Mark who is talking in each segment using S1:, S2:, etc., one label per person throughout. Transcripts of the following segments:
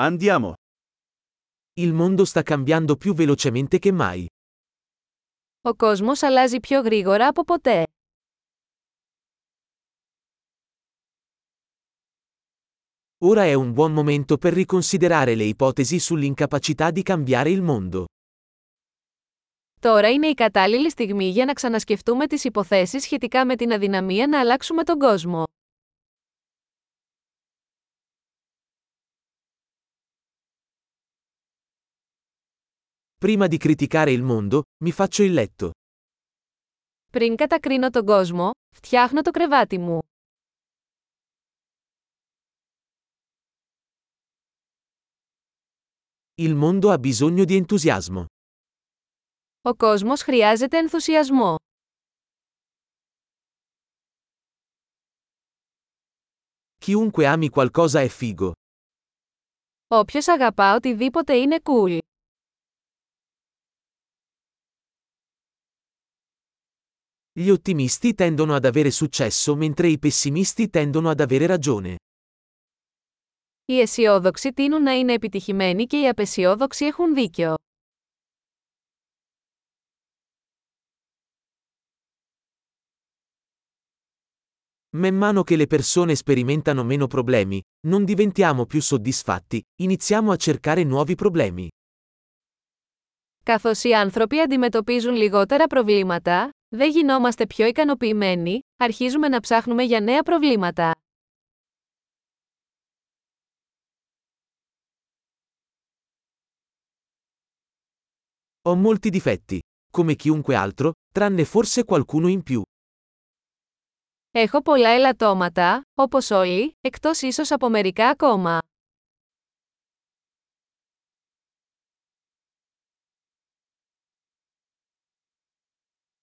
S1: Andiamo.
S2: Il mondo sta cambiando più velocemente che mai.
S3: Ο κόσμος αλλάζει πιο γρήγορα από ποτέ.
S2: Ora è un buon momento per riconsiderare le ipotesi sull'incapacità di cambiare il mondo.
S3: Τώρα είναι η κατάλληλη στιγμή για να ξανασκεφτούμε τις υποθέσεις σχετικά με την αδυναμία να αλλάξουμε τον κόσμο.
S2: Prima di criticare il mondo, mi faccio il letto.
S3: Πριν κατακρίνω τον κόσμο, φτιάχνω το κρεβάτι μου.
S2: Il mondo ha bisogno di entusiasmo.
S3: Ο κόσμος χρειάζεται ενθουσιασμό.
S2: Chiunque ami qualcosa è figo.
S3: Όποιος αγαπά οτιδήποτε είναι cool.
S2: Gli ottimisti tendono ad avere successo mentre i pessimisti tendono ad avere ragione.
S3: Οι αισιόδοξοι τείνουν να είναι επιτυχημένοι και οι απεσιόδοξοι έχουν δίκιο.
S2: Man mano che le persone sperimentano meno problemi, non diventiamo più soddisfatti, iniziamo a cercare nuovi problemi.
S3: Καθώς οι άνθρωποι αντιμετωπίζουν λιγότερα προβλήματα, δεν γινόμαστε πιο ικανοποιημένοι, αρχίζουμε να ψάχνουμε για νέα προβλήματα.
S2: Ho molti difetti, come chiunque altro, tranne forse qualcuno in più.
S3: Έχω πολλά ελαττώματα, όπως όλοι, εκτός ίσως από μερικά ακόμα.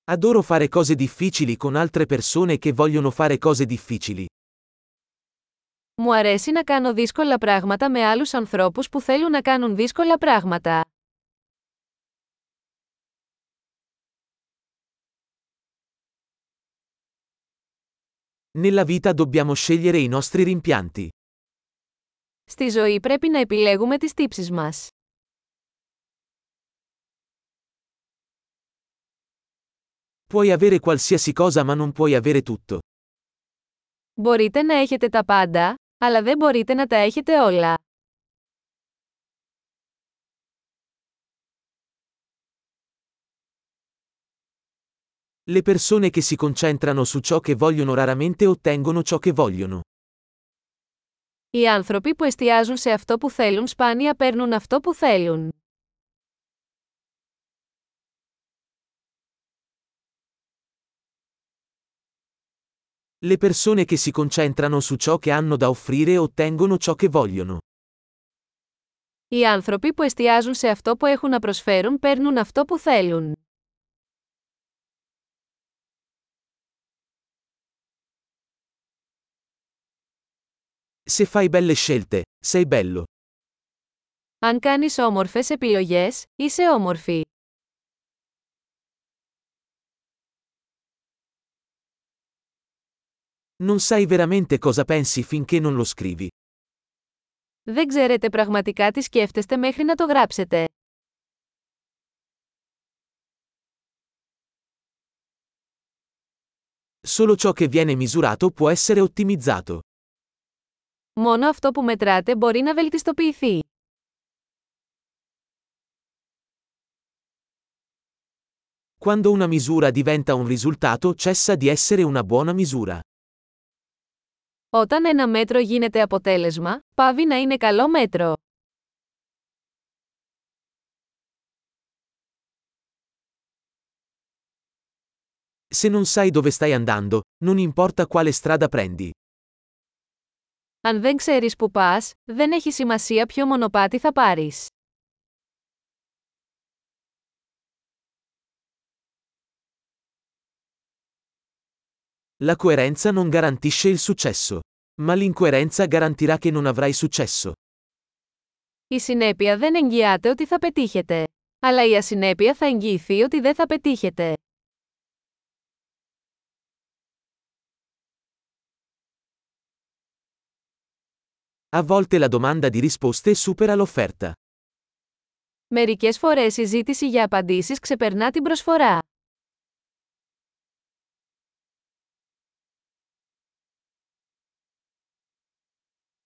S2: Adoro fare cose difficili con altre persone che vogliono fare cose difficili.
S3: Μου αρέσει να κάνω δύσκολα πράγματα με άλλους ανθρώπους που θέλουν να κάνουν δύσκολα πράγματα.
S2: Nella vita dobbiamo scegliere i nostri rimpianti.
S3: Στη ζωή πρέπει να επιλέγουμε τις τύψεις μας.
S2: Puoi avere qualsiasi cosa ma non puoi avere tutto.
S3: Μπορείτε να έχετε τα πάντα, αλλά δεν μπορείτε να τα έχετε όλα.
S2: Le persone che si concentrano su ciò che vogliono raramente ottengono ciò che vogliono.
S3: Οι άνθρωποι που εστιάζουν σε αυτό που θέλουν σπάνια παίρνουν αυτό που θέλουν.
S2: Le persone che si concentrano su ciò che hanno da offrire ottengono ciò che vogliono.
S3: Οι άνθρωποι που εστιάζουν σε αυτό που έχουν να προσφέρουν παίρνουν αυτό που θέλουν.
S2: Se fai belle scelte, sei bello.
S3: Αν κάνεις όμορφες επιλογές, είσαι όμορφη.
S2: Non sai veramente cosa pensi finché non lo scrivi.
S3: Δεν ξέρετε πραγματικά τι σκέφτεστε μέχρι να το γράψετε.
S2: Solo ciò che viene misurato può essere ottimizzato.
S3: Μόνο αυτό που μετράτε μπορεί να βελτιστοποιηθεί.
S2: Quando una misura diventa un risultato cessa di essere una buona misura.
S3: Όταν ένα μέτρο γίνεται αποτέλεσμα, πάβει να είναι καλό μέτρο.
S2: Se non sai dove stai andando, non importa quale strada prendi.
S3: Αν δεν ξέρεις που πας, δεν έχει σημασία ποιο μονοπάτι θα πάρεις.
S2: La coerenza non garantisce il successo. Ma l'incoerenza garantirà che non avrai successo.
S3: Η συνέπεια δεν εγγυάται ότι θα πετύχετε. Αλλά η ασυνέπεια θα εγγυηθεί ότι δεν θα πετύχετε.
S2: A volte la domanda di risposte supera l'offerta.
S3: Μερικές φορές η ζήτηση για απαντήσεις ξεπερνά την προσφορά.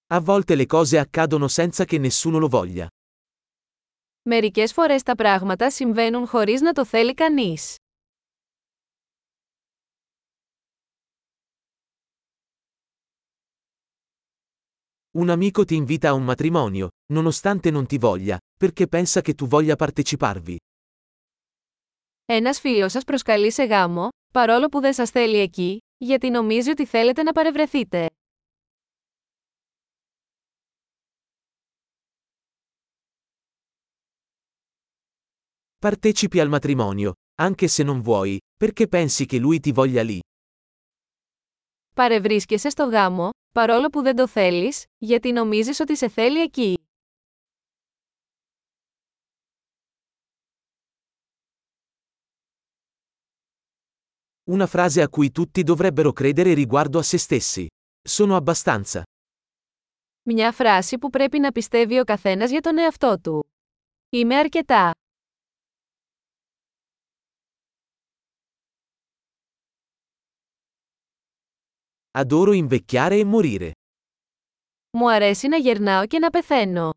S2: A volte le cose accadono senza che nessuno lo voglia.
S3: Μερικές φορές τα πράγματα συμβαίνουν χωρίς να το θέλει κανείς.
S2: Un amico ti invita a un matrimonio, nonostante non ti voglia, perché pensa che tu voglia parteciparvi.
S3: Ένας φίλος σας προσκαλεί σε γάμο, παρόλο που δεν σας θέλει εκεί, γιατί νομίζει ότι θέλετε να παρευρεθείτε.
S2: Partecipi al matrimonio, anche se non vuoi, perché pensi che lui ti voglia lì.
S3: Παρευρίσκεσαι στο γάμο, παρόλο που δεν το θέλεις, γιατί νομίζεις ότι σε θέλει εκεί.
S2: Una frase a cui tutti dovrebbero credere riguardo a se stessi. Sono abbastanza.
S3: Μια φράση που πρέπει να πιστεύει ο καθένας για τον εαυτό του. Είμαι αρκετά.
S2: Adoro invecchiare e morire.
S3: Μου αρέσει να γερνάω και να πεθαίνω.